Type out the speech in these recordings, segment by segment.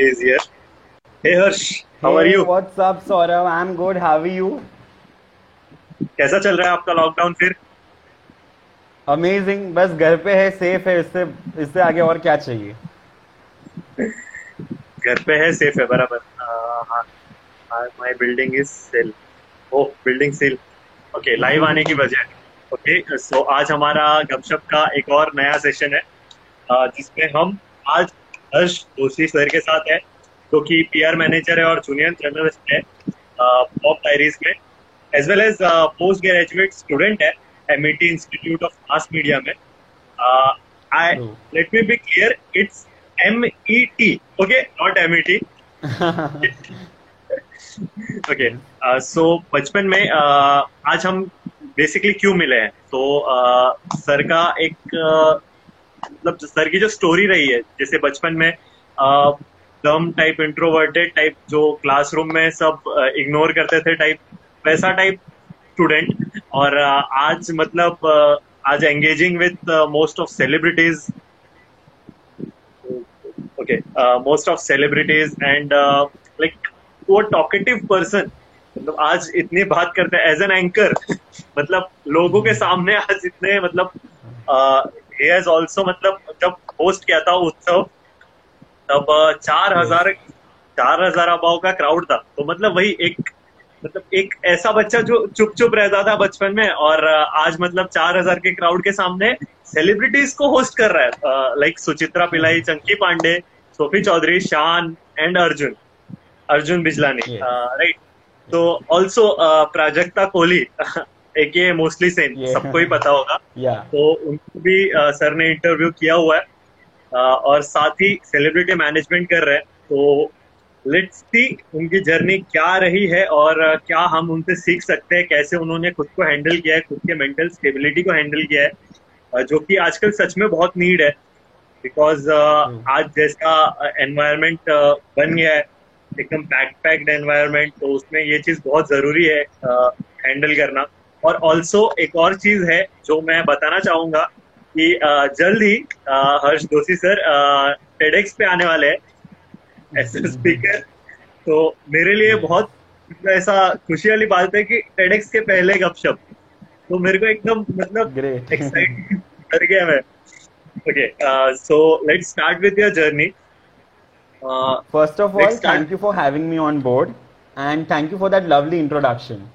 is here. Hey Harsh, how are you? what's up, Saurav? I'm good. How are you? कैसा चल रहा है आपका लॉकडाउन फिर अमेजिंग बस घर पे है सेफ़ है इससे इससे आगे और क्या चाहिए घर पे है सेफ़ है बराबर my building is sale oh building sale okay live आने की वजह ओके सो आज हमारा गपशप का एक और नया सेशन है जिसमें हम आज हर्ष जोशी सर के साथ है जो कि पीआर मैनेजर है और जूनियर जर्नलिस्ट है पॉप डायरीज में as well as post graduate student है MET institute of mass media में. I let me be clear it's M E T okay not M E T okay so बचपन में uh, आज हम basically क्यों मिले हैं? तो uh, सर का एक मतलब सर की जो स्टोरी रही है जैसे बचपन में दम टाइप इंट्रोवर्टेड टाइप जो क्लासरूम में सब इग्नोर करते थे टाइप वैसा टाइप स्टूडेंट और आज मतलब आज engaging with most of celebrities uh, most of celebrities and uh, वो टॉकेटिव पर्सन मतलब आज इतनी बात करते हैं एज एन एंकर मतलब लोगों के सामने आज इतने मतलब हैज़ आल्सो मतलब जब होस्ट किया था उत्सव तब uh, चार हज़ार चार हज़ार अबाव का क्राउड था। तो मतलब वही एक मतलब एक ऐसा बच्चा जो चुप चुप रहता था बचपन में और uh, आज मतलब चार हज़ार के क्राउड के सामने सेलिब्रिटीज को होस्ट कर रहा है। Like Suchitra Pillai Chunky Pandey Sophie Choudhry Shaan and Arjun. Arjun Bijlani. Right तो ऑल्सो प्राजक्ता कोहली। एक ये मोस्टली Yeah. सबको ही पता होगा। या तो उनको भी uh, सर ने इंटरव्यू किया हुआ है। uh, और साथ ही सेलिब्रिटी मैनेजमेंट कर रहे हैं। तो लेट्स सी उनकी जर्नी क्या रही है और uh, क्या हम उनसे सीख सकते हैं कैसे उन्होंने खुद को हैंडल किया है खुद के मेंटल स्टेबिलिटी को हैंडल किया है uh, जो कि आजकल सच में बहुत नीड है। बिकॉज़ uh, आज जैसा एनवायरनमेंट बन गया है एकदम पैक पैक्ड एनवायरनमेंट तो उसमें ये चीज़ बहुत ज़रूरी है हैंडल uh, करना। और ऑल्सो एक और चीज़ है जो मैं बताना चाहूँगा कि जल्द ही हर्ष दोषी सर टेडेक्स पे आने वाले हैं एज स्पीकर तो मेरे लिए बहुत ऐसा खुशी वाली बात है कि टेडेक्स के पहले गपशप। तो मेरे को एकदम मतलब excited डर गया मैं। So let's start with your journey uh, first of all. Thank you for having me on board and thank you for that lovely introduction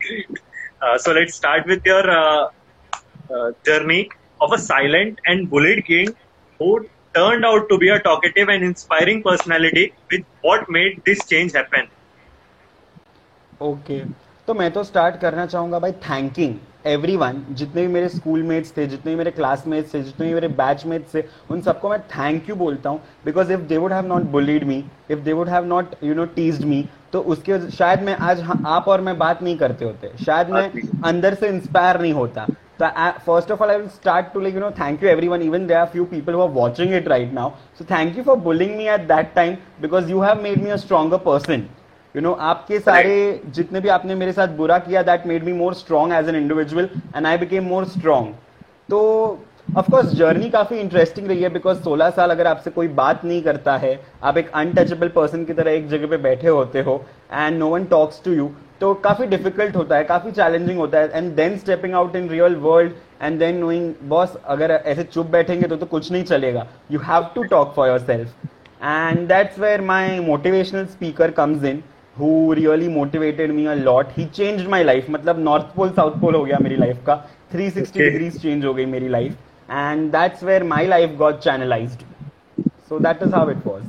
great. Uh, so let's start with your uh, uh, journey of a silent and bullied king who turned out to be a talkative and inspiring personality with what made this change happen okay तो मैं तो start करना चाहूंगा भाई thanking everyone जितने भी मेरे school mates थे जितने भी मेरे क्लासमेट्स थे जितने भी मेरे बैचमेट्स थे उन सबको मैं थैंक यू बोलता हूँ because if they would have not bullied me if they would have not you know teased me तो उसके शायद मैं आज हाँ- आप और मैं बात नहीं करते होते। शायद मैं अंदर से इंस्पायर नहीं होता। तो first of all I will start to like you know thank you everyone even there are few people are watching it right now so thank you for bullying me at that time because you have made me a stronger person you know आपके सारे जितने भी आपने मेरे साथ बुरा किया that made me more strong as an individual and I became more strong तो ऑफ़ कोर्स जर्नी काफ़ी इंटरेस्टिंग रही है बिकॉज़ 16 साल अगर आपसे कोई बात नहीं करता है, आप एक अनटचेबल पर्सन की तरह एक जगह पे बैठे होते हो and no one talks to you तो काफ़ी डिफ़िकल्ट होता है, काफ़ी चैलेंजिंग होता है and then stepping out in real world and then knowing boss, अगर ऐसे चुप बैठेंगे तो तो कुछ नहीं चलेगा. You have to talk for yourself and that's where my motivational speaker comes in. who really motivated me a lot he changed my life मतलब north pole south pole हो गया मेरी life का 360 Okay. degrees change हो गई मेरी life and that's where my life got channelized so that is how it was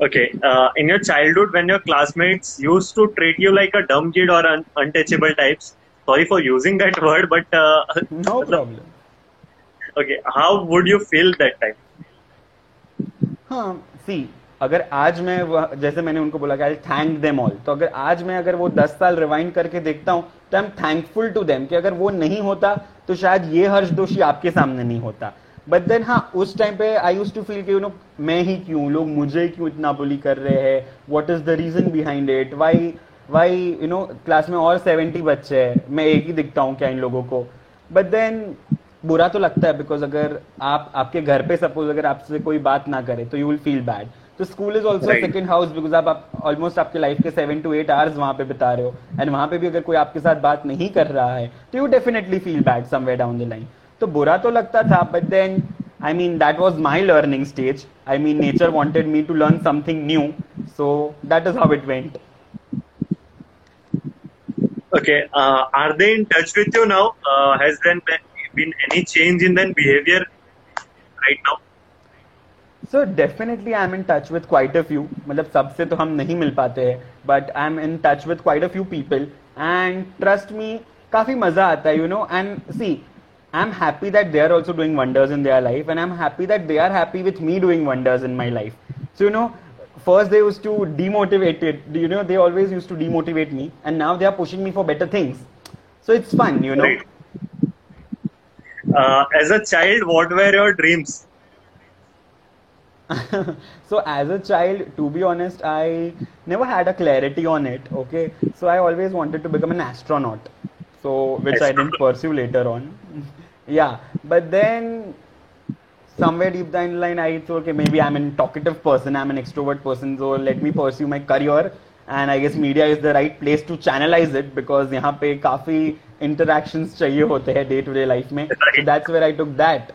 Okay. Uh, in your childhood, when your classmates used to treat you like a dumb kid or un- untouchable types, sorry for using that word, but uh, no problem okay, how would you feel that time? हाँ सी अगर आज मैं जैसे मैंने उनको बोला कि thank them all तो अगर आज मैं अगर वो 10 साल रिवाइंड करके देखता हूँ तो I am thankful to them कि अगर वो नहीं होता तो शायद ये हर्ष दोषी आपके सामने नहीं होता। बट देन हाँ उस टाइम पे आई यूज़ टू फील कि यू नो मैं ही क्यों, लोग मुझे क्यों इतना बुली कर रहे हैं? What is the reason behind it why why you know class में और 70 बच्चे हैं, मैं एक ही दिखता हूँ क्या इन लोगों को? बट देन बुरा तो लगता है बिकॉज़ अगर आप, आपके घर पे सपोज़ अगर आपसे कोई बात ना करे तो यू विल फील बैड तो school is also second house because आप ऑलमोस्ट आपके लाइफ के सेवन टू एट आवर्स वहाँ पे बिता रहे हो एंड वहाँ पे भी अगर कोई आपके साथ बात नहीं कर रहा है तो you definitely feel bad somewhere down the line तो बुरा तो लगता था but then I mean that was my learning stage I mean nature wanted me to learn something new so that is how it went Okay. Uh, are they in touch with you now? Uh, has there been any change in their behavior right now? So definitely I'm in touch with quite a few. मतलब सबसे तो हम नहीं मिल पाते हैं but I'm in touch with quite a few people and trust me काफ़ी मज़ा आता है you know and see I'm happy that they are also doing wonders in their life and I'm happy that they are happy with me doing wonders in my life. So you know first they used to demotivate it you know they always used to demotivate me and now they are pushing me for better things so it's fun you know right. uh, as a child what were your dreams so as a child to be honest i never had a clarity on it okay so i always wanted to become an astronaut so which astronaut. i didn't pursue later on yeah but then somewhere deep down the line i thought okay maybe i'm an talkative person i'm an extrovert person so let me pursue my career and i guess media is the right place to channelize it because यहाँ पे काफी interactions चाहिए होते हैं day to day life में so that's where i took that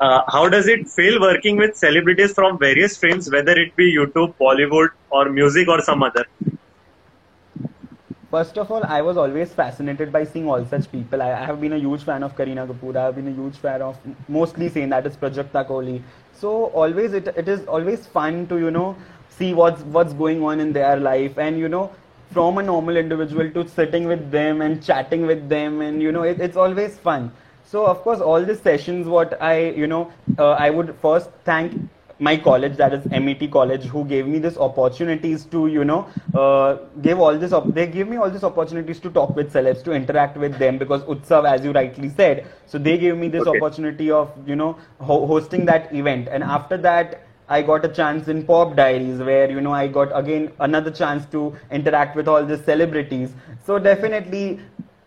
uh, how does it feel working with celebrities from various streams, whether it be YouTube, Bollywood, or music, or some other? First of all, I was always fascinated by seeing all such people. I, I have been a huge fan of Kareena Kapoor. I have been a huge fan of mostly saying that is Prajakta Kohli. So always it, it is always fun to you know see what's what's going on in their life and you know from a normal individual to sitting with them and chatting with them and you know it, it's always fun so of course, all these sessions, what I you know, uh, I would first thank my college, that is MET College, who gave me this opportunities to you know, uh, give all this. Op- they gave me all these opportunities to talk with celebs, to interact with them because Utsav, as you rightly said, so they gave me this okay. opportunity of you know ho- hosting that event, and after that. I got a chance in Pop Diaries where you know I got again another chance to interact with all the celebrities. So definitely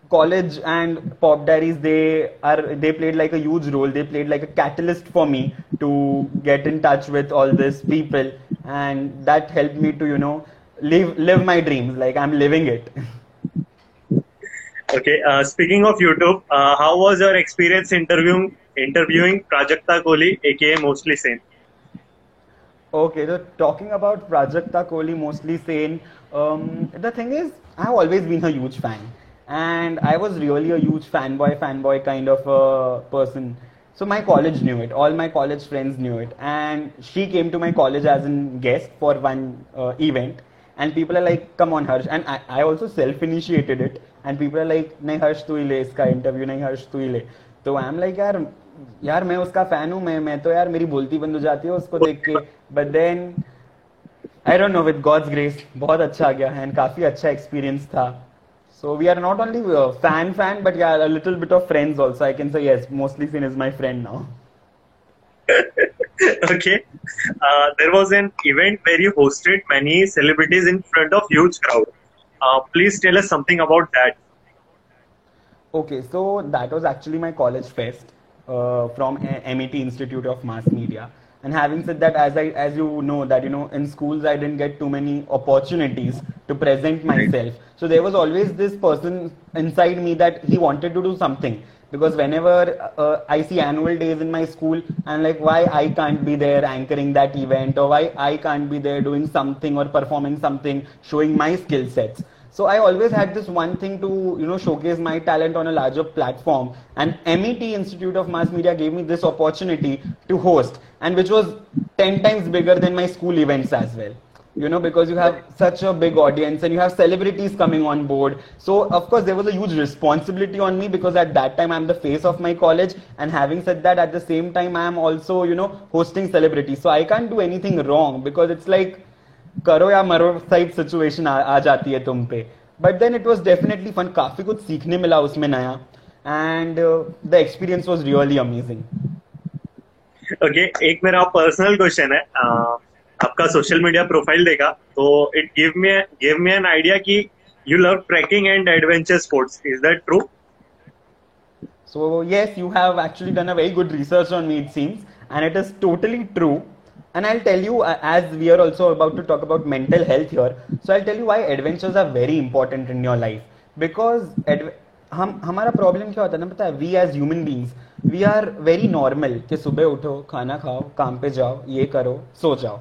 college and pop diaries they are they played like a huge role. They played like a catalyst for me to get in touch with all these people. And that helped me to you know live live my dreams. Like i'm living it. Okay uh, speaking of youtube uh, how was your experience interviewing interviewing prajakta kohli aka mostly sane? Okay so talking about prajakta kohli mostly sane um, the thing is i've always been a huge fan and I was really a huge fanboy, fanboy kind of a person. So my college knew it. All my college friends knew it, and she came to my college as a guest for one uh, event. And people are like, "Come on, Harsh!" And I, I also self-initiated it. And people are like, "नहीं हर्ष तू ही ले इसका interview नहीं हर्ष तू ही ले." तो आई एम लाइक यार यार मैं उसका फैन हूँ मैं मैं तो यार मेरी बोलती बंद हो जाती है उसको देख के but then I don't know with God's grace बहुत अच्छा गया एंड काफी अच्छा एक्सपीरियंस था so we are not only uh, fan fan, but yeah, a little bit of friends also. I can say yes, mostly Sin is my friend now. okay. Uh, there was an event where you hosted many celebrities in front of huge crowd. Uh, please tell us something about that. Okay, so that was actually my college fest uh, from MET Institute of Mass Media and having said that as i as you know that you know in schools i didn't get too many opportunities to present myself. So there was always this person inside me that he wanted to do something. Because whenever uh, i see annual days in my school and like why i can't be there anchoring that event? Or why i can't be there doing something or performing something showing my skill sets so I always had this one thing to, you know, showcase my talent on a larger platform. And MET Institute of Mass Media gave me this opportunity to host, and which was 10 times bigger than my school events as well. You know, because you have such a big audience and you have celebrities coming on board. So, of course, there was a huge responsibility on me because at that time I'm the face of my college. And having said that, at the same time, I'm also, you know, hosting celebrities. So I can't do anything wrong because it's like करो या मरो type situation आ, आ जाती है तुम पे। But then it was definitely fun काफ़ी कुछ सीखने मिला उसमें नया। And the experience was really amazing okay एक मेरा पर्सनल क्वेश्चन है। uh, आपका सोशल मीडिया प्रोफ़ाइल देखा तो it give me give me an idea कि you love trekking and adventure sports is that true so yes, you have actually done a very good research on me, it seems, and it is totally true. And I'll tell you, uh, as we are also about to talk about mental health here, so I'll tell you why adventures are very important in your life. Because adv- हम हमारा problem क्या होता है ना पता है we as human beings we are very normal कि सुबह उठो खाना खाओ काम पे जाओ ये करो सो जाओ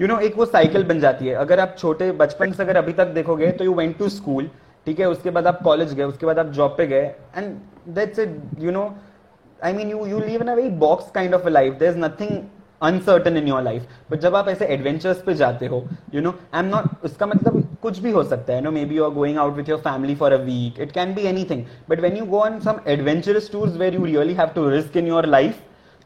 यू you नो know, एक वो साइकिल बन जाती है अगर आप छोटे बचपन से अगर अभी तक देखोगे तो यू वेंट टू स्कूल ठीक है उसके बाद आप कॉलेज गए उसके बाद आप जॉब पे गए and that's it you know I mean you you live in a very box kind of a life there is nothing uncertain in your life but जब आप ऐसे एडवेंचर्स पे जाते हो you know I am not उसका मतलब कुछ भी हो सकता है. No maybe you are going out with your family for a week it can be anything but when you go on some adventurous tours where you really have to risk in your life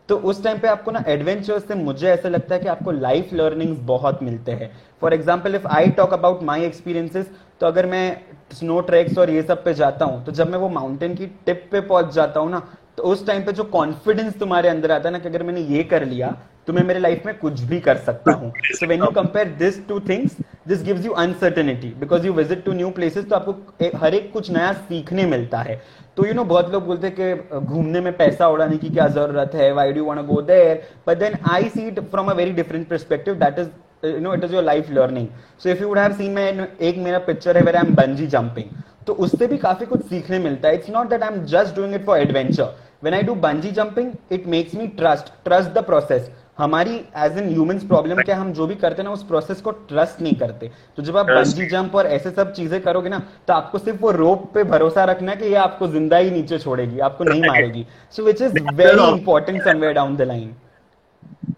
तो उस time पे आपको ना adventure से मुझे ऐसा लगता है कि आपको लाइफ लर्निंग्स बहुत मिलते हैं. For example if I talk about my experiences तो अगर मैं स्नो ट्रैक्स और ये सब पे जाता हूँ तो जब मैं वो माउंटेन की टिप पे पहुँच जाता हूँ ना तो उस टाइम पे जो कॉन्फिडेंस तुम्हारे अंदर आता है ना कि अगर मैंने ये कर लिया तो मैं मेरे लाइफ में कुछ भी कर सकता हूँ। So when you compare this two things this gives you uncertainty because you visit to new places तो आपको हर एक कुछ नया सीखने मिलता है। तो यू नो बहुत लोग बोलते हैं कि घूमने में पैसा उड़ाने की क्या ज़रूरत है? Why do want go there but then I see it from a very different perspective that is you know, it is your life learning. So if you would have seen my एक मेरा picture है where I'm bungee jumping. तो उससे भी काफ़ी कुछ सीखने मिलता है। It's not that I am just doing it for adventure when I do bungee jumping it makes me trust trust the process हमारी एज एन ह्यूमंस प्रॉब्लम क्या हम जो भी करते हैं ना उस प्रोसेस को ट्रस्ट नहीं करते। तो जब आप बंजी जंप और ऐसे सब चीज़ें करोगे ना तो आपको सिर्फ़ वो रोप पे भरोसा रखना है कि ये आपको ज़िंदा ही नीचे छोड़ेगी आपको नहीं मारेगी। So which is very important somewhere down the line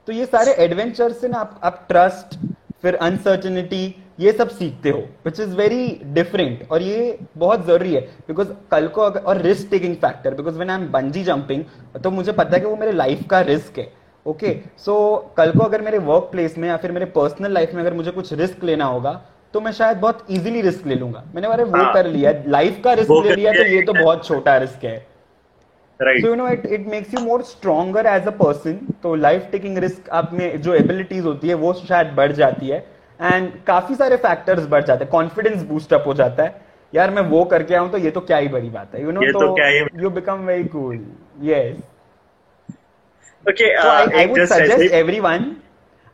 तो ये सारे एडवेंचर से ना आप आप ट्रस्ट फिर अनसर्टनिटी ये सब सीखते हो विच इज़ वेरी डिफरेंट और ये बहुत ज़रूरी है बिकॉज़ कल को अगर और risk taking factor because when I am bungee jumping तो मुझे पता है कि वो मेरे लाइफ का रिस्क है ओके सो कल को अगर मेरे वर्क प्लेस में या फिर मेरे पर्सनल लाइफ में अगर मुझे कुछ रिस्क लेना होगा तो मैं शायद बहुत इजीली रिस्क ले लूँगा। मैंने बारे वो हाँ। कर लिया लाइफ का रिस्क ले लिया तो ये तो बहुत छोटा रिस्क है। So you know it it makes you more stronger as a person तो लाइफ टेकिंग रिस्क आप में जो एबिलिटीज होती है वो शायद बढ़ जाती है। एंड काफ़ी सारे फैक्टर्स बढ़ जाते हैं। कॉन्फिडेंस बूस्टअप हो जाता है। यार मैं वो करके आऊँ तो ये तो क्या ही बड़ी बात है यू नो तो you become very cool yes okay I would suggest everyone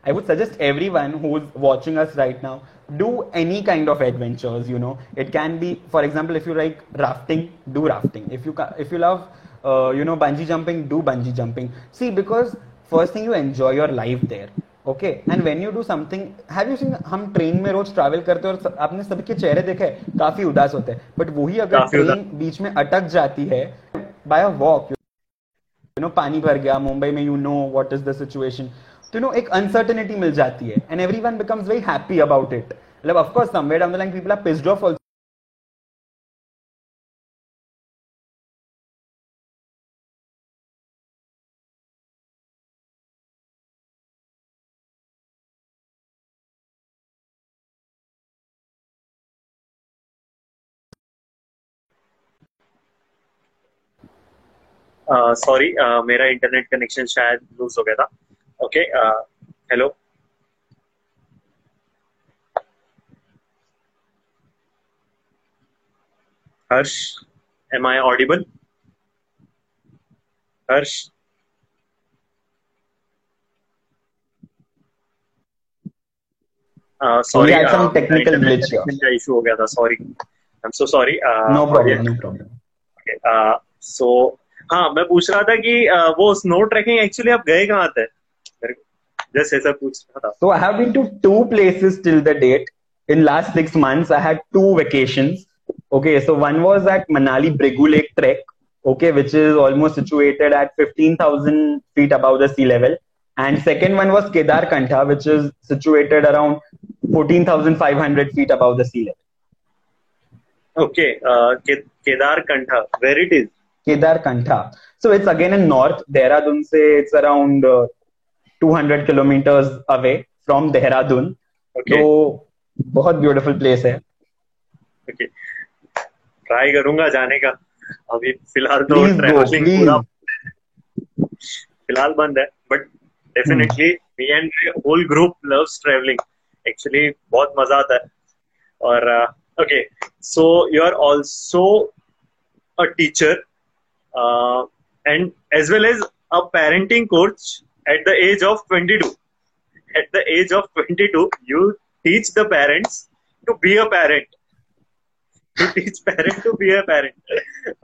I would suggest everyone who is watching us right now do any kind of adventures you know it can be for example if you like rafting do rafting if you if you love you know bungee jumping do bungee jumping see because first thing you enjoy your life there okay and when you do something have you seen हम train में रोज travel करते हैं और आपने सबके चेहरे देखे काफ़ी उदास होते हैं। बट वही अगर ट्रेन बीच में अटक जाती है by a walk you know पानी भर गया मुंबई में you know what is the situation तो यू नो एक अनसर्टेनिटी मिल जाती है and everyone becomes very happy about it मतलब of course somewhere down the line people are pissed off sorry uh, uh, मेरा इंटरनेट कनेक्शन शायद loose हो गया था. Okay hello Harsh am I audible Harsh? Sorry technical issue हो गया था sorry I am so sorry no problem no problem so हाँ मैं पूछ रहा था कि वो स्नो ट्रैकिंग एक्चुअली आप गए कहाँ थे जस्ट ऐसा पूछ रहा था so i have been to two places till the date in last six months i had two vacations okay so one was at manali brigu lake trek okay which is almost situated at 15000 feet above the sea level and second one was kedar kantha which is situated around 14500 feet above the sea level okay uh, kedar kantha where it is Kantha. So it's again in north. Dehradun se it's around uh, 200 kilometers away from Dehradun. Okay. तो बहुत beautiful place है okay. Try करूँगा जाने का अभी फ़िलहाल तो travelling पूरा फ़िलहाल बंद है but definitely me and whole group loves traveling actually बहुत मज़ा आता है और okay so you are also a teacher uh, and as well as a parenting coach at the age of 22 at the age of 22 you teach the parents to be a parent. To teach parent to be a parent.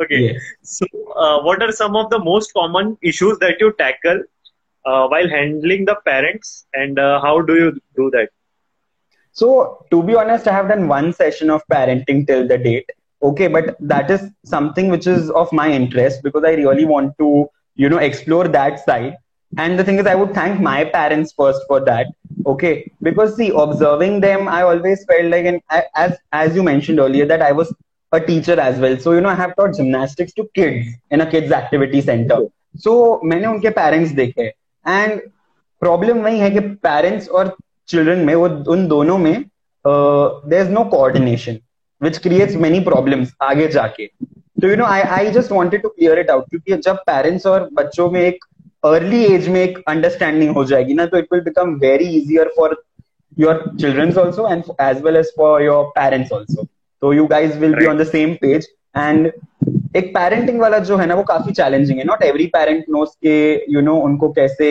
Okay. Yes. so uh, what are some of the most common issues that you tackle uh, while handling the parents? And uh, how do you do that? So to be honest, I have done one session of parenting till the date Okay, but that is something which is of my interest because I really want to, you know, explore that side. And the thing is, I would thank my parents first for that. Okay, because see, observing them, I always felt like, and I, as as you mentioned earlier, that I was a teacher as well. So you know, I have taught gymnastics to kids in a kids activity center. So मैंने उनके parents देखे and problem वही है कि parents और children में वो उन दोनों में there is know coordination Which creates many problems आगे जाके। तो you know I I just wanted to clear it out क्योंकि जब पेरेंट्स और बच्चों में एक अर्ली एज में एक अंडरस्टैंडिंग हो जाएगी ना तो it will become very easier for your childrens also and as well as for your parents also तो you guys will be on the same page and एक पेरेंटिंग वाला जो है ना, वो काफ़ी चैलेंजिंग है। नॉट एवरी पेरेंट नोस के यू नो उनको कैसे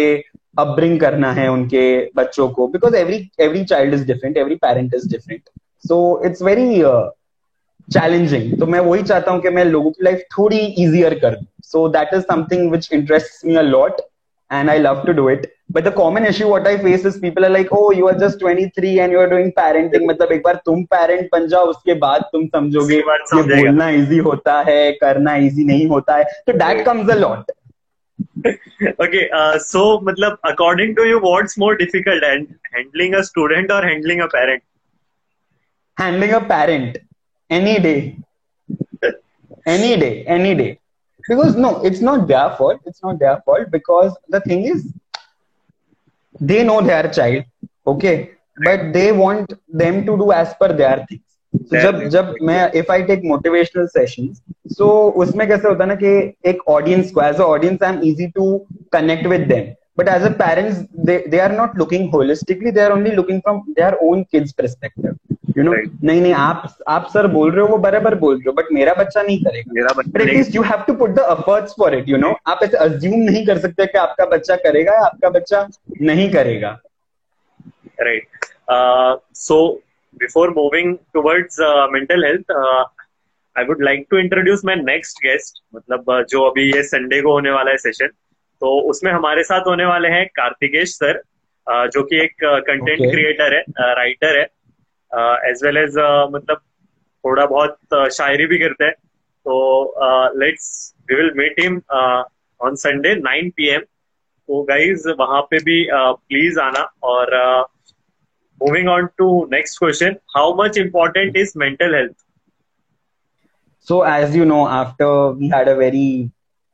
अपब्रिंग करना है उनके बच्चों को because every every child is different every parent is different so it's very challenging तो मैं वही चाहता हूँ कि मैं लोगों की लाइफ थोड़ी इजियर कर दूँ so that is something which interest me a lot and I love to do it. But the common issue what I face is people are like, oh, you are just 23 and you are doing parenting. मतलब एक बार तुम parent बन जाओ उसके बाद तुम समझोगे ये बोलना easy होता है करना easy नहीं होता है तो that comes a lot. okay uh, so matlab according to you what's more difficult and handling a student or handling a parent handling a parent any day any day any day because no it's not their fault it's not their fault because the thing is they know their child okay but they want them to do as per their things so Their जब things, जब मैं if I take motivational sessions so उसमें कैसे होता है ना कि एक audience को as a audience I'm easy to connect with them but as a parents they they are not looking holistically they are only looking from their own kids perspective know Right. नहीं नहीं आप आप sir बोल रहे हो वो बराबर बोल रहे हो बट मेरा बच्चा नहीं करेगा। मेरा बट बच्चा at least you have to put the efforts for it you know आप ऐसे अज्यूम नहीं कर सकते कि आपका बच्चा करेगा या आपका बच्चा नहीं करेगा। Right so before moving moving mental health uh, i would like to introduce my next guest मतलब uh, जो अभी ये संडे को होने वाला है सेशन तो उसमें हमारे साथ होने वाले हैं कार्तिकेश सर जो कि एक कंटेंट Okay. क्रिएटर है राइटर है. एज वेल एज मतलब थोड़ा बहुत uh, शायरी भी करते हैं। तो let's we will meet him on Sunday 9 PM तो गाइज़ वहाँ पे भी प्लीज़ आना और moving on to next question how much important is mental health So, as you know, after we had a very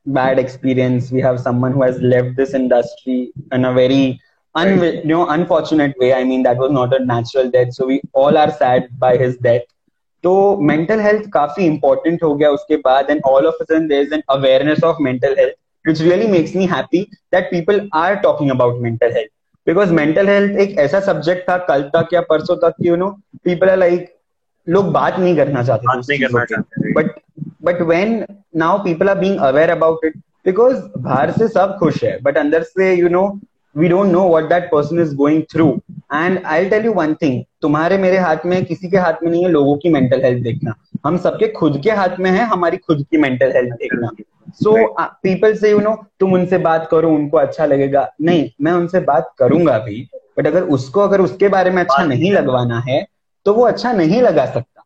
bad experience, we have someone who has left this industry in a very un- right. you know unfortunate way. I mean, that was not a natural death, so we all are sad by his death. तो mental health काफ़ी important हो गया उसके बाद and all of a sudden there is an awareness of mental health which really makes me happy that people are talking about mental health because mental health एक ऐसा subject था कल तक या परसों तक you know people are like लोग बात नहीं करना चाहते थे बात उस नहीं चीज़ों करना पे। चाहते थे। but but when now people are being aware about it because बाहर से सब खुश है but अंदर से you know we don't know what that person is going through. And I'll tell you one thing. तुम्हारे मेरे हाथ में किसी के हाथ में नहीं है लोगों की मेंटल हेल्थ देखना। हम सबके खुद के हाथ में है हमारी खुद की मेंटल हेल्थ देखना। सो पीपल से यू नो तुम उनसे बात करो उनको अच्छा लगेगा। नहीं मैं उनसे बात करूँगा भी बट अगर उसको अगर उसके बारे में अच्छा नहीं लगवाना है तो वो अच्छा नहीं लगा सकता।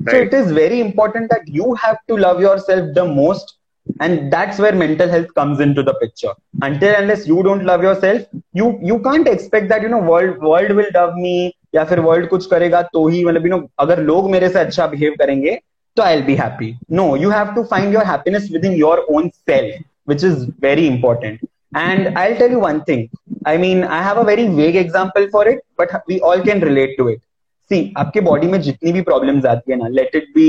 So Right. it is very important that you have to love yourself the most, and that's where mental health comes into the picture. Until unless you don't love yourself, you you can't expect that you know world world will love me या फिर world कुछ करेगा तो ही मतलब you know अगर लोग मेरे से अच्छा behave करेंगे तो I'll be happy. No, you have to find your happiness within your own self, which is very important. And I'll tell you one thing. I mean, I have a very vague example for it, but we all can relate to it. See आपके body में जितनी भी problems आती है ना let it be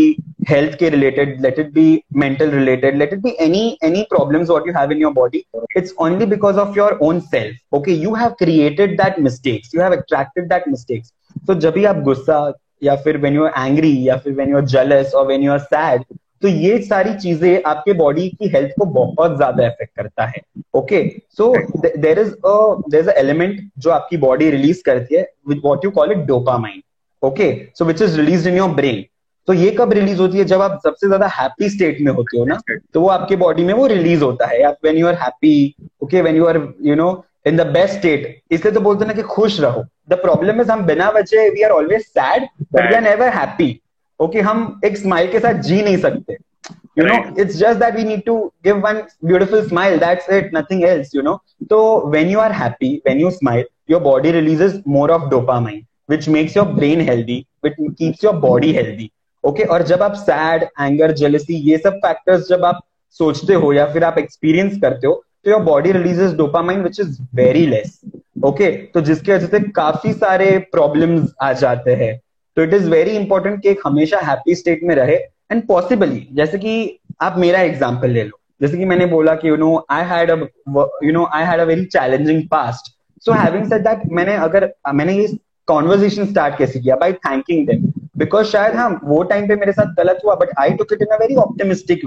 health के related let it be mental related let it be any any problems what you have in your body it's only because of your own self okay you have created that mistakes you have attracted that mistakes तो जब भी आप गुस्सा या फिर when you are angry या फिर when you are jealous और वेन यू आर सैड तो ये सारी चीज़ें आपके बॉडी की हेल्थ को बहुत ज़्यादा इफ़ेक्ट करता है. Okay so there is there is element जो आपकी बॉडी रिलीज़ करती है with what you call it dopamine okay so which is release in your brain तो ये कब रिलीज़ होती है? जब आप सबसे ज़्यादा हैप्पी स्टेट में होते हो ना तो वो आपके बॉडी में वो रिलीज़ होता है। आप when you are happy okay when you are you know in the best state इसलिए तो बोलते ना कि खुश रहो। द प्रॉब्लम इज़ हम बिना बचे we are always sad but we are never happy okay हम एक स्माइल के साथ जी नहीं सकते। You know right. it's just that we need to give one beautiful smile that's it nothing else you know. so when you are happy when you smile your body releases more of dopamine. Which makes your brain healthy, which keeps your body healthy okay और जब आप sad anger jealousy ये सब factors जब आप सोचते हो या फिर आप एक्सपीरियंस करते हो तो your body releases dopamine which is very less okay तो जिसके वजह से काफ़ी सारे प्रॉब्लम्स आ जाते हैं। तो इट इज़ वेरी इंपॉर्टेंट कि एक हमेशा हैप्पी स्टेट में रहे। एंड पॉसिबली जैसे कि आप मेरा एग्ज़ाम्पल ले लो। जैसे कि मैंने बोला कि you know I had you know I had a very challenging past so having said that मैंने अगर, मैंने ये कॉन्वर्जेशन स्टार्ट कैसे किया बाई थैंकिंग देम बिकॉज़ शायद हाँ वो टाइम पे मेरे साथ गलत हुआ but I took it in a very optimistic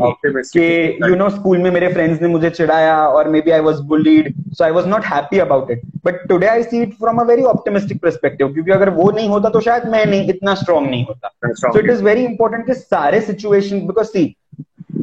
way you know school में मेरे फ्रेंड्स ने मुझे चिढ़ाया और maybe I was bullied so I was not happy about it but today I see it from a very optimistic perspective क्योंकि अगर वो नहीं होता तो शायद मैं नहीं इतना स्ट्रॉन्ग नहीं होता. So it is very important कि सारे situation because see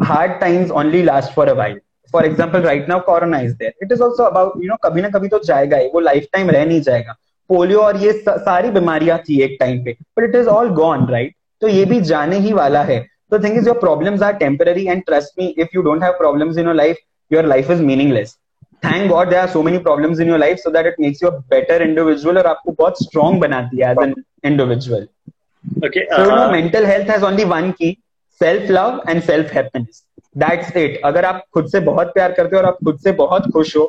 hard times only last for a while for example right now corona is there it is also about you know कभी ना कभी तो जाएगा ही वो लाइफ टाइम रह नहीं जाएगा. पोलियो और ये सारी बीमारियाँ थी एक टाइम पे but it is all gone right तो ये भी जाने ही वाला है। तो thing is your problems are temporary and trust me if you don't have problems in your life your life is meaningless thank God there are so many problems in your life so that it makes you a better individual और आपको बहुत strong बनाती है as an individual okay uh, mental health has only one key self love and self happiness that's it. अगर आप खुद से बहुत प्यार करते हो और आप खुद से बहुत खुश हो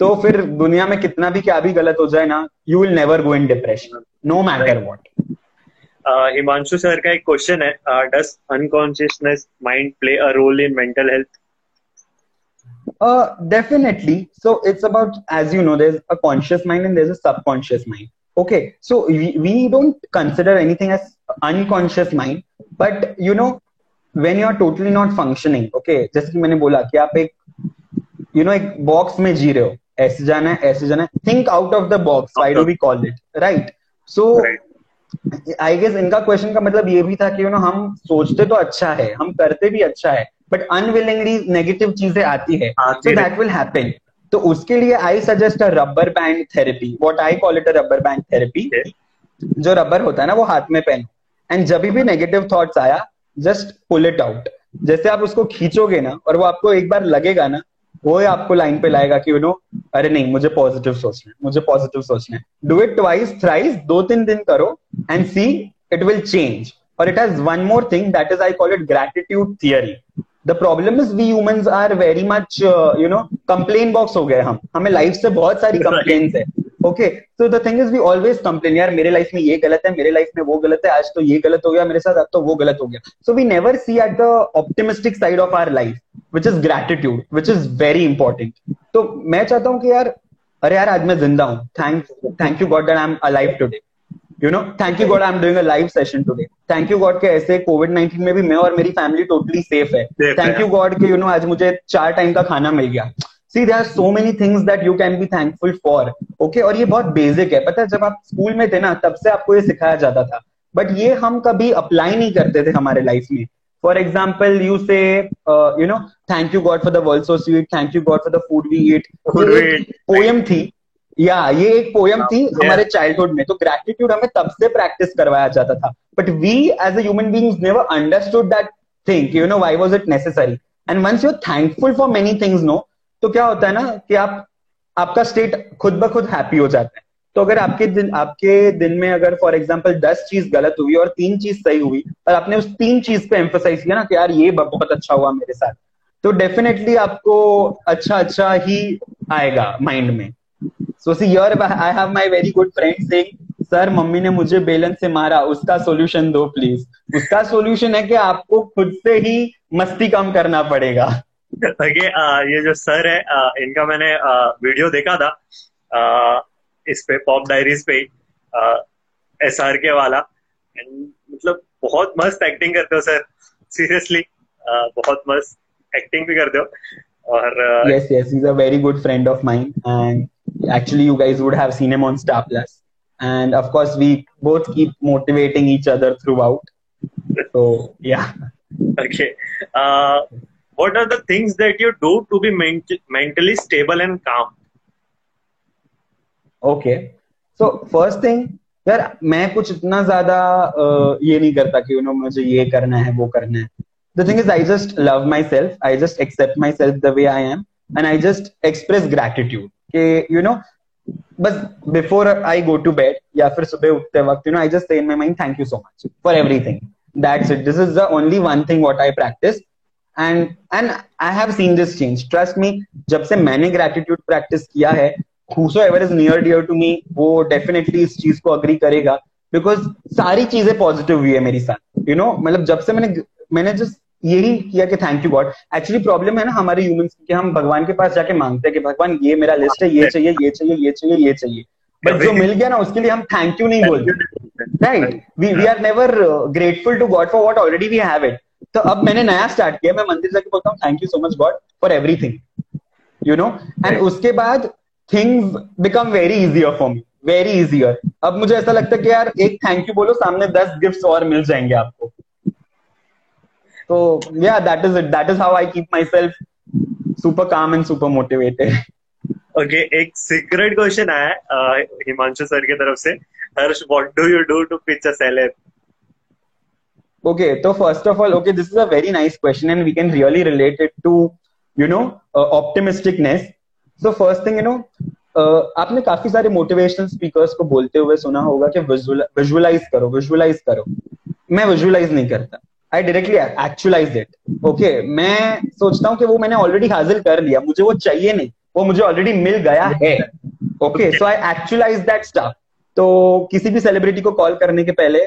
तो फिर दुनिया में कितना भी क्या भी गलत हो जाए ना you will never go in depression no matter what Himanshu sir का एक क्वेश्चन है does unconsciousness mind play a role in mental health definitely so it's about as you know there a conscious mind and there a subconscious mind okay so we don't consider anything as unconscious mind but you know when you are totally not functioning okay जैसे कि मैंने बोला कि आप एक you you know know, एक box में जी रहे हो ऐसे जाना है ऐसे जाना है. Think out of the box why do we call it right so I guess इनका क्वेश्चन का मतलब ये भी था कि यू नो हम सोचते तो अच्छा है हम करते भी अच्छा है बट अनविलिंगली नेगेटिव चीज़ें आती है. सो दैट विल हैपन तो उसके लिए I suggest a rubber band therapy what I call it a rubber band therapy जो रबर होता है ना वो हाथ में पहनो. एंड जब भी नेगेटिव थॉट्स आया जस्ट पुल इट आउट जैसे आप उसको खींचोगे ना और वो आपको एक बार लगेगा ना वो आपको लाइन पे लाएगा कि यू नो अरे नहीं मुझे पॉजिटिव सोचना है मुझे पॉजिटिव सोचना है। डू इट ट्वाइस थ्राइस दो तीन दिन करो and see it will change और it has one more thing that is I call it gratitude theory the problem is we humans are very much you know complain box हो गए हम। हमें लाइफ से बहुत सारी कंप्लेन है। ओके तो the thing is we always complain यार मेरे लाइफ में ये गलत है मेरे लाइफ में वो गलत है आज तो ये गलत हो गया मेरे साथ आज तो वो गलत हो गया. So we never see at the optimistic side of our life which is gratitude which is very important तो मैं चाहता हूँ कि यार अरे यार आज मैं ज़िंदा हूँ। Thank thank you God that I am alive today you know thank you God I am doing a live session today thank you God के ऐसे कोविड नाइनटीन में भी मैं और मेरी फैमिली टोटली सेफ़ है। थैंक यू गॉड के you know आज मुझे चार टाइम का खाना मिल गया। See there are so many things that you can be thankful for okay और ये बहुत बेसिक है। पता है जब आप स्कूल में थे ना तब से आपको ये सिखाया जाता था। बट ये हम कभी अप्लाई नहीं करते थे हमारे लाइफ में। For example you say you know thank you God for the world so sweet thank you God for the food we eat poem थी। या ये एक पोयम थी हमारे चाइल्डहुड में। तो ग्रेटिट्यूड हमें तब से प्रैक्टिस करवाया जाता था। But we as a human beings never understood that thing you know why was it necessary and once you thankful for many things no तो क्या होता है ना कि आप, आपका स्टेट खुद ब खुद हैप्पी हो जाता है। तो अगर आपके दिन आपके दिन में अगर फॉर एग्ज़ाम्पल दस चीज़ गलत हुई और तीन चीज़ सही हुई और आपने उस तीन चीज़ पे एम्फोसाइज किया ना कि यार ये बहुत अच्छा हुआ मेरे साथ तो डेफिनेटली आपको अच्छा अच्छा ही आएगा माइंड में। So see your I have my very good friend saying sir mummy ने मुझे बेलन से मारा, उसका सोल्यूशन दो प्लीज़ उसका सोल्यूशन है कि आपको खुद से ही मस्ती कम करना पड़ेगा। Uh, ये जो सर है uh, इनका मैंने आ, वीडियो देखा था uh, इस पे पॉप डायरीज पे एस आर के वाला। एंड मतलब बहुत मस्त एक्टिंग करते हो सर सीरियसली बहुत मस्त एक्टिंग भी करते हो। और yes yes is a very good friend of mine and actually you guys would have seen him on Star Plus and of course we both keep motivating each other throughout. So yeah. Okay. uh, what are the things that you do to be ment- mentally stable and calm? Okay. So, first thing, यार, मैं कुछ इतना ज़्यादा ये नहीं करता कि you no मुझे ये करना है, वो करना है। The thing is I just love my self I just accept my self the way I am and I just express gratitude कि यू नो बस before I go to bed या फिर सुबह उठते वक्त you no I just say in my mind thank you so much for everything that's it this is the only one thing what I practice and and I have seen this change trust me जब से मैंने gratitude practice किया है whosoever is near dear to me वो definitely इस चीज़ को agree करेगा बिकॉज़ सारी चीज़ें पॉजिटिव हुई है मेरी साथ. यू नो मतलब जब से मैंने मैंने जस्ट यही किया कि thank you God actually problem है ना हमारे ह्यूमंस की हम भगवान के पास जाके मांगते हैं कि भगवान ये मेरा लिस्ट है ये चाहिए ये चाहिए ये चाहिए ये चाहिए. बट जो मिल गया ना उसके लिए हम थैंक यू नहीं बोलते. Right we we are never grateful to God for what already we have it तो अब मैंने नया स्टार्ट किया मैं मंदिर जाके बोलता हूँ thank you so much God for everything you know and उसके बाद things become very easier for me very easier अब मुझे ऐसा लगता है कि यार एक थैंक यू बोलो सामने दस गिफ्ट्स और मिल जाएँगे आपको। तो या that is it that is how I keep my self super calm and super motivated okay एक सीक्रेट क्वेश्चन आया हिमांशु सर की तरफ़ से। Harsh what do you do to pitch a celeb first of all okay this is a very nice question and we can really relate it to you know uh, optimisticness. So first thing you know आपने काफ़ी सारे motivational speakers को बोलते हुए सुना होगा कि visualise करो विजुअलाइज करो। मैं विजुअलाइज नहीं करता। I directly actualize it okay मैं सोचता हूँ कि वो मैंने ऑलरेडी हासिल कर लिया। मुझे वो चाहिए नहीं। वो मुझे ऑलरेडी मिल गया है। Okay so I actualize that stuff तो किसी भी सेलिब्रिटी को कॉल करने के पहले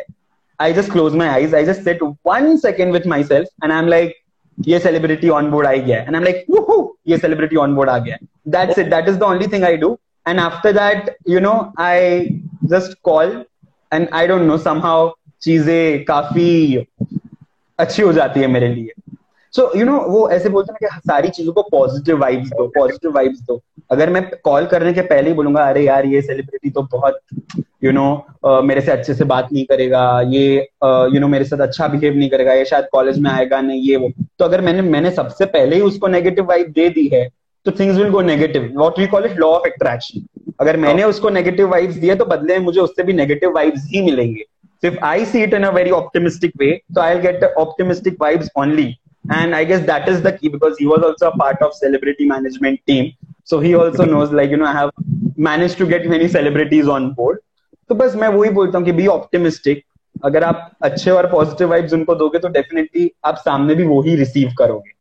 I just close my eyes I just set one second with my self and I ये सेलिब्रिटी ऑन बोर्ड आ गया एंड आई लाइक ये सेलिब्रिटी ऑन बोर्ड आ गया that's it that is the only thing I do and after that you know I just call and I don't know somehow चीज़ें काफ़ी अच्छी हो जाती है मेरे लिए सो यू नो वो ऐसे बोलते हैं कि सारी चीज़ों को पॉजिटिव वाइब्स दो पॉजिटिव वाइब्स दो। अगर मैं कॉल करने के पहले ही बोलूँगा अरे यार ये सेलिब्रिटी तो बहुत you you know know, uh, मेरे से अच्छे से बात नहीं करेगा ये you uh, know you know, मेरे साथ अच्छा बिहेव नहीं करेगा ये शायद कॉलेज में आएगा नहीं ये वो। तो अगर मैंने मैंने सबसे पहले ही उसको नेगेटिव वाइब दे दी है तो things will go negative what we call it law of attraction अगर मैंने उसको नेगेटिव वाइब्स दिए तो बदले में मुझे उससे भी नेगेटिव वाइब्स ही मिलेंगे। I see it in a very optimistic way, so I'll get the optimistic vibes only. And I guess that is the key because he was also a part of celebrity management team. So he also knows like, you know, I have managed to get many celebrities on board. तो बस मैं वही बोलता हूँ कि be optimistic अगर आप अच्छे और पॉजिटिव वाइब्स उनको दोगे तो डेफिनेटली आप सामने भी वो ही रिसीव करोगे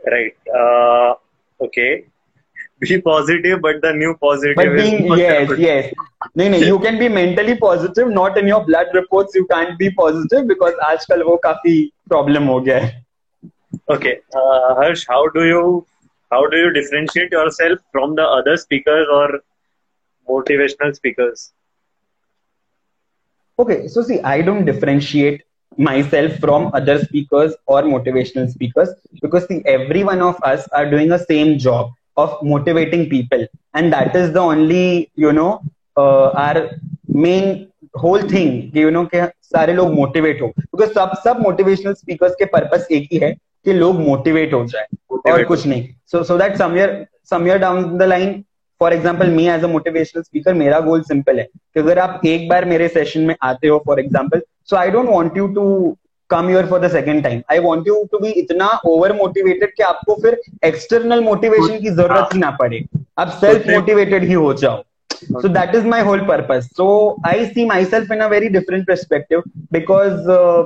right okay be positive but the new positive but being yes yes no no you can be mentally positive not in your blood reports you can't be positive because आजकल वो काफी problem हो गया है okay uh, harsh how do you how do you differentiate yourself from the other speakers or motivational speakers okay so see i don't differentiate myself from other speakers or motivational speakers because see every one of us are doing a same job of motivating people. And that is the only you know uh, our main whole thing कि you know कि सारे लोग motivate हो। क्योंकि सब सब motivational speakers के purpose एक ही है कि लोग मोटिवेट हो जाए और कुछ नहीं। So so that somewhere somewhere down the line for example me as a motivational speaker मेरा गोल सिंपल है कि अगर आप एक बार मेरे सेशन में आते हो for example so I don't want you to come your for the second time I want you to be इतना ओवर मोटिवेटेड कि आपको फिर एक्सटर्नल मोटिवेशन की ज़रूरत ही ना पड़े। आप सेल्फ मोटिवेटेड ही हो जाओ। So that is my whole purpose. So i see myself in a very different perspective because uh,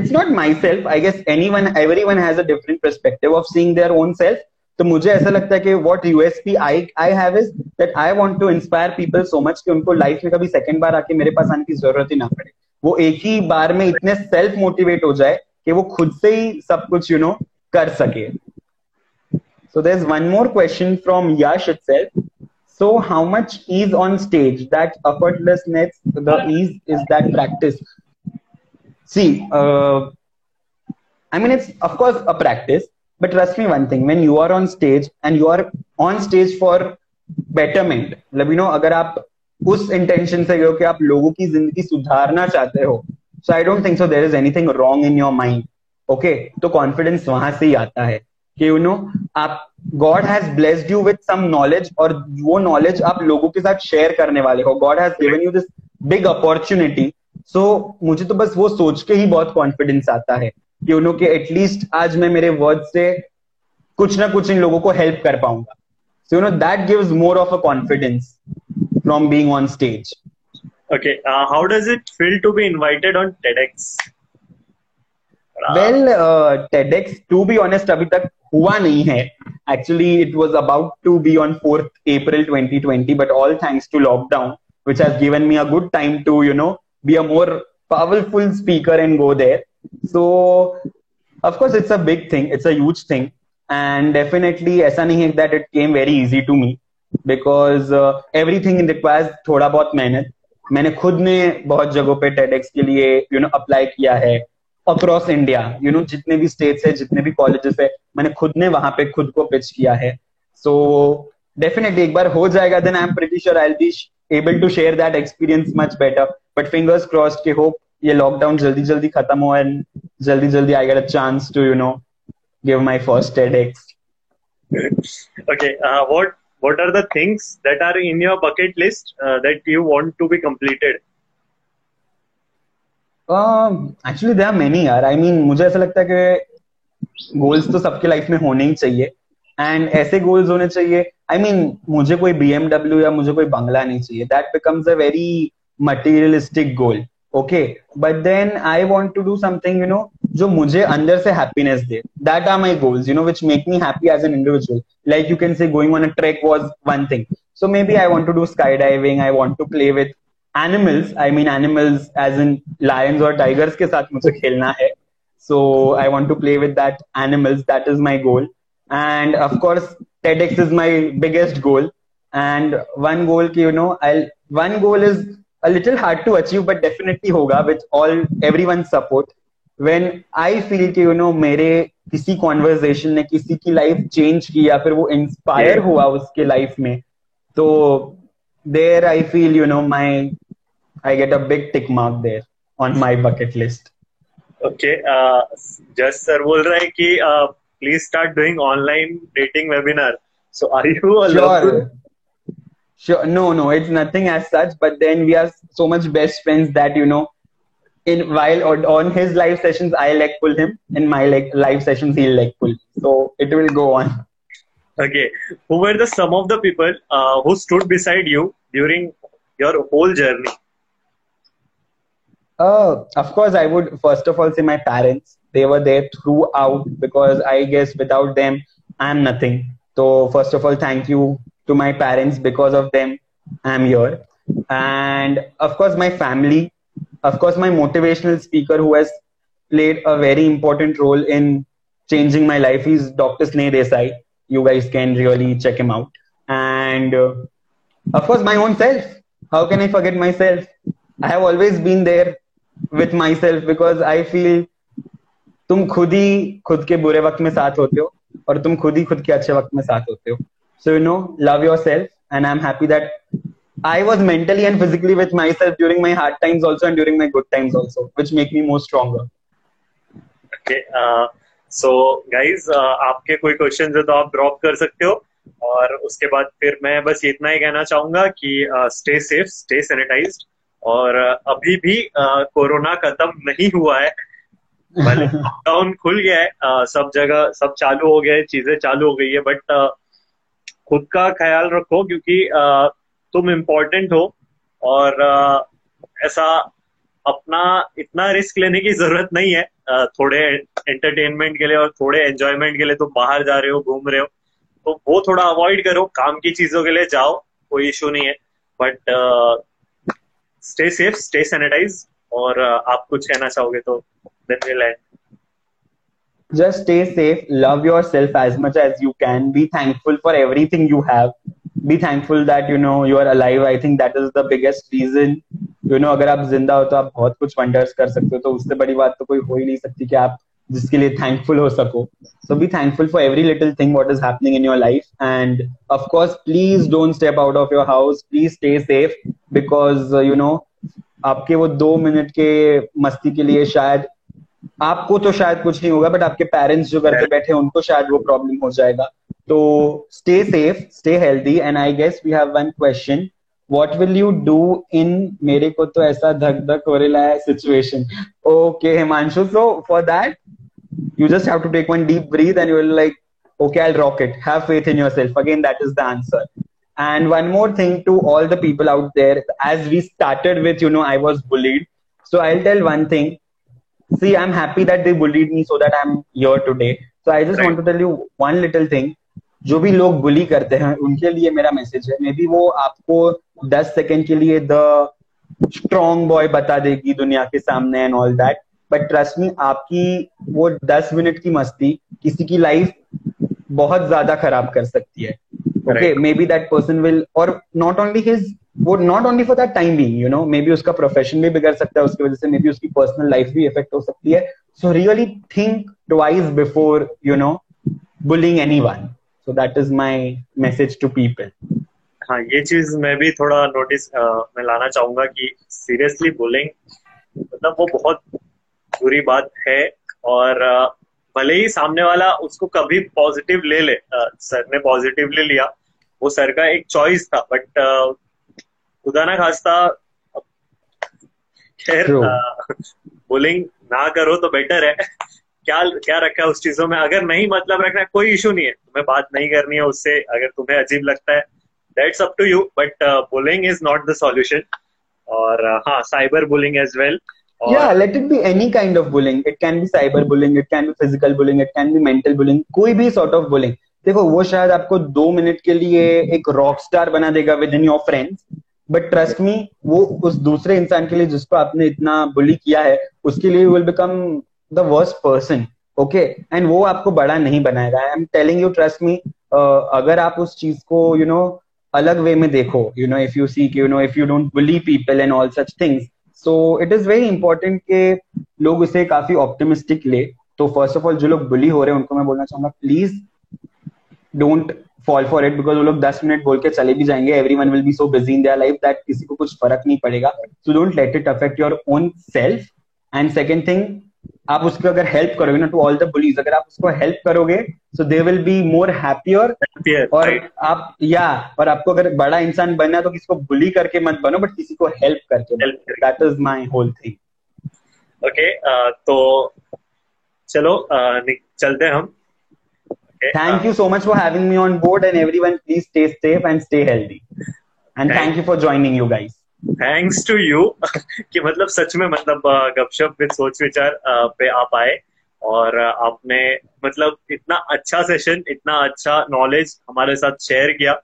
it's not myself. I guess anyone everyone has a different perspective of seeing their own self. तो मुझे ऐसा लगता है कि what USP I I have is that I want to inspire people so much कि उनको life में कभी सेकंड बार आके मेरे पास आने की ज़रूरत ही ना पड़े। वो एक ही बार में इतने सेल्फ मोटिवेट हो जाए कि वो खुद से ही सब कुछ यू you नो know, कर सके। So there is one more question from Yash itself so how much is on stage that effortlessness the is is that practice see I mean it's of course a practice but trust me one thing when you are on stage and you are on stage for betterment मतलब you know अगर आप उस intention से हो कि आप लोगों की ज़िंदगी सुधारना चाहते हो। So I don't think so there is anything wrong in your mind okay तो कॉन्फिडेंस वहाँ से ही आता है कि यू नो आप God has blessed you with some knowledge और वो नॉलेज आप लोगों के साथ शेयर करने वाले हो। God has given you this big opportunity so मुझे तो बस वो सोच के ही बहुत कॉन्फिडेंस आता है कि उन्हों के एटलीस्ट आज मैं मेरे वर्ड से कुछ ना कुछ इन लोगों को हेल्प कर पाऊँगा। So you know that gives more of a confidence From being on stage Okay, uh, how does it feel to be invited on TEDx? Well TEDx to be honest अभी तक हुआ नहीं है actually it was about to be on fourth April 2020 but all thanks to lockdown which has given me a good time to you know be a more powerful speaker and go there so of course it's a big thing it's a huge thing and definitely ऐसा नहीं है that it came very easy to me Because uh, everything requires थोड़ा बहुत मेहनत। मैंने खुद ने बहुत जगहों पे टेडेक्स के लिए यू नो अप्लाई किया है। अक्रॉस इंडिया यू नो जितने भी स्टेट्स है जितने भी कॉलेजेस है मैंने खुद ने वहाँ पे खुद को पिच किया है। सो so, डेफिनेटली एक बार हो जाएगा then I am pretty sure I be able to share that experience much better but fingers crossed के होप ये लॉकडाउन जल्दी जल्दी खत्म हो एंड जल्दी जल्दी I get a chance to you know give my first TEDx okay uh, what are the things that are in your bucket list uh, that you want to be completed? Actually they are many यार. I mean मुझे ऐसा लगता है कि goals तो सबके life में होने ही चाहिए. एंड ऐसे गोल्स होने चाहिए. आई I मीन mean, मुझे कोई बीएमडब्ल्यू या मुझे कोई बंगला नहीं चाहिए. That becomes a very materialistic goal okay but then I want to do something you know जो मुझे अंदर से happiness they that are my goals you know which make me happy as an individual like you can say going on a trek was one thing so maybe I want to do sky diving I want to play with animals I mean animals as in lions और tigers के साथ मुझे खेलना है. So I want to play with that animals that is my goal and of course TEDx is my biggest goal and one goal की you know I one goal is a little hard to achieve but definitely होगा with all every one support when I feel कि you know मेरे किसी conversation ने किसी की life change की या फिर वो इंस्पायर yeah. हुआ उसके लाइफ में तो there I feel you know my I get a big tick mark there on my bucket list okay just sir बोल रहे हैं कि please start doing online dating webinar so are you sure sure no no it's nothing as such but then we are so much best friends that you know in while on, on his live sessions, I leg pull him. In my like live sessions, he'll leg pull. So it will go on. Okay, who were the some of the people uh, who stood beside you during your whole journey? Uh, of course, I would first of all say my parents. They were there throughout because I guess without them, I'm nothing. So, first of all, thank you to my parents. Because of them, I'm here. And of course, my family Of course, my motivational speaker who has played a very important role in changing my life is Dr. Sneh Desai you guys can really check him out. And uh, of course, my own self. How can I forget myself? I have always been there with myself because I feel तुम खुद ही खुद के बुरे वक्त में साथ होते हो और तुम खुद ही खुद के अच्छे वक्त में साथ होते हो so you know love yourself and I am happy that I was mentally and physically with myself during my hard times also and during my good times also, which make me more stronger. Okay. Uh, so guys uh, आपके कोई question है तो आप drop कर सकते हो और उसके बाद फिर मैं बस इतना ही कहना चाहूँगा कि स्टे सेफ़ स्टे सैनिटाइज और uh, अभी भी कोरोना uh, खत्म नहीं हुआ है भले लॉकडाउन खुल गया है uh, सब जगह सब चालू हो गया है चीज़ें चालू हो गई है बट खुद का ख्याल रखो क्योंकि uh, तुम इम्पोर्टेंट हो और ऐसा अपना इतना रिस्क लेने की ज़रूरत नहीं है। थोड़े एंटरटेनमेंट के लिए और थोड़े एंजॉयमेंट के लिए तुम बाहर जा रहे हो, घूम रहे हो तो वो थोड़ा अवॉइड करो। काम की चीज़ों के लिए जाओ, कोई इशू नहीं है। But stay safe stay sanitize और आप कुछ कहना चाहोगे तो then will end just stay safe, love yourself as much as you can, be thankful for everything you be thankful that you know you are alive i think that is the biggest reason you know अगर आप ज़िंदा हो तो आप बहुत कुछ wonders कर सकते हो तो उससे बड़ी बात तो कोई हो ही नहीं सकती कि आप जिसके लिए थैंकफुल हो सको so be thankful for every little thing what is happening in your life and of course please don't step out of your house please stay safe because uh, you know आपके वो दो minute के मस्ती के लिए शायद आपको तो शायद कुछ नहीं होगा बट आपके पेरेंट्स जो घर पे बैठे हैं उनको शायद वो प्रॉब्लम हो जाएगा So stay safe, stay healthy, and I guess we have one question. What will you do in Mere Ko To Aisa Dhak Dhak Horelaya situation? Okay, Himanshu. So for that, you just have to take one deep breath and you will like, okay, I'll rock it. Have faith in yourself. Again, that is the answer. And one more thing to all the people out there, as we started with, you know, I was bullied. So I'll tell one thing. See, I'm happy that they bullied me so that I'm here today. So I just right. want to tell you one little thing जो भी लोग बुली करते हैं उनके लिए मेरा message है। May be वो आपको दस सेकेंड के लिए द स्ट्रॉन्ग बॉय बता देगी दुनिया के सामने and all that but trust me आपकी वो दस मिनट की मस्ती किसी की लाइफ बहुत ज़्यादा खराब कर सकती है। Okay maybe that person will और नॉट ओनली हिज वो not only for that time being you know maybe उसका प्रोफेशन भी बिगड़ सकता है उसकी वजह से मे बी उसकी पर्सनल लाइफ भी इफ़ेक्ट हो सकती है। So really think twice before you know bullying any one so that is my message to people हाँ ये चीज़ मैं भी थोड़ा नोटिस मैं लाना चाहूँगा कि सीरियसली बोलिंग मतलब वो बहुत बुरी बात है और भले ही सामने वाला उसको कभी पॉजिटिव ले ले सर ने पॉजिटिव ले लिया वो सर का एक चॉइस था बट खुदा ना खास्ता खैर बोलिंग ना करो तो बेटर है। क्या क्या रखा है उस चीज़ों में? अगर नहीं मतलब रखना कोई इशू नहीं है। तुम्हें बात नहीं करनी है उससे। अगर तुम्हें अजीब लगता है that's up to you but bullying is not the solution और uh, हाँ cyber bullying as well yeah let it be any kind of bullying. It can be cyber bullying it can be physical bullying it can be mental bullying कोई भी sort of bullying. देखो वो शायद आपको दो minute के लिए एक रॉक स्टार बना देगा within your friends but trust me वो उस दूसरे इंसान के लिए जिसको आपने इतना बुली किया है उसके लिए will become the worst person okay and वो आपको बड़ा नहीं बनाएगा। I am telling you trust me अगर आप उस चीज़ को यू you नो know, अलग वे में देखो you know if you see you know if you don't bully people and all such things so it is very important के लोग उसे काफ़ी ऑप्टिमिस्टिक ले। तो फ़र्स्ट ऑफ़ ऑल जो लोग बुली हो रहे हैं उनको मैं बोलना चाहूँगा please don't fall for it because वो लोग दस मिनट बोल के चले भी जाएँगे। Every one will be so busy in their life that किसी को कुछ फ़र्क नहीं पड़ेगा। So don't let it affect your own self and second thing आप उसको अगर हेल्प करोगे ना टू ऑल द बुलीज अगर आप उसको हेल्प करोगे so they will be more happier और. आप या और आपको अगर बड़ा इंसान बनना तो किसी को बुली करके मत बनो बट किसी को हेल्प करके that is my whole thing okay तो चलो uh, चलते हम. Thank you so much for having me on board and everyone please stay safe and stay healthy and thank you for joining you guys thanks to you कि मतलब सच में मतलब गपशप with सोच विचार पे आप आए और आपने मतलब इतना अच्छा सेशन इतना अच्छा नॉलेज हमारे साथ शेयर किया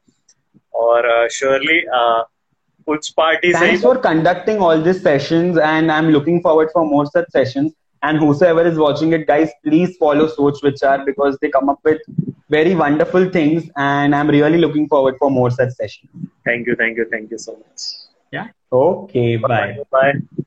और श्योरली कुछ पार्टी से for conducting all this sessions and I am looking forward for more such sessions and whoever is watching it guys please follow Soch Vichar because they come up with very wonderful things and I am really looking forward for more such session thank you thank you thank you so much Yeah. Okay. Bye. Bye. bye.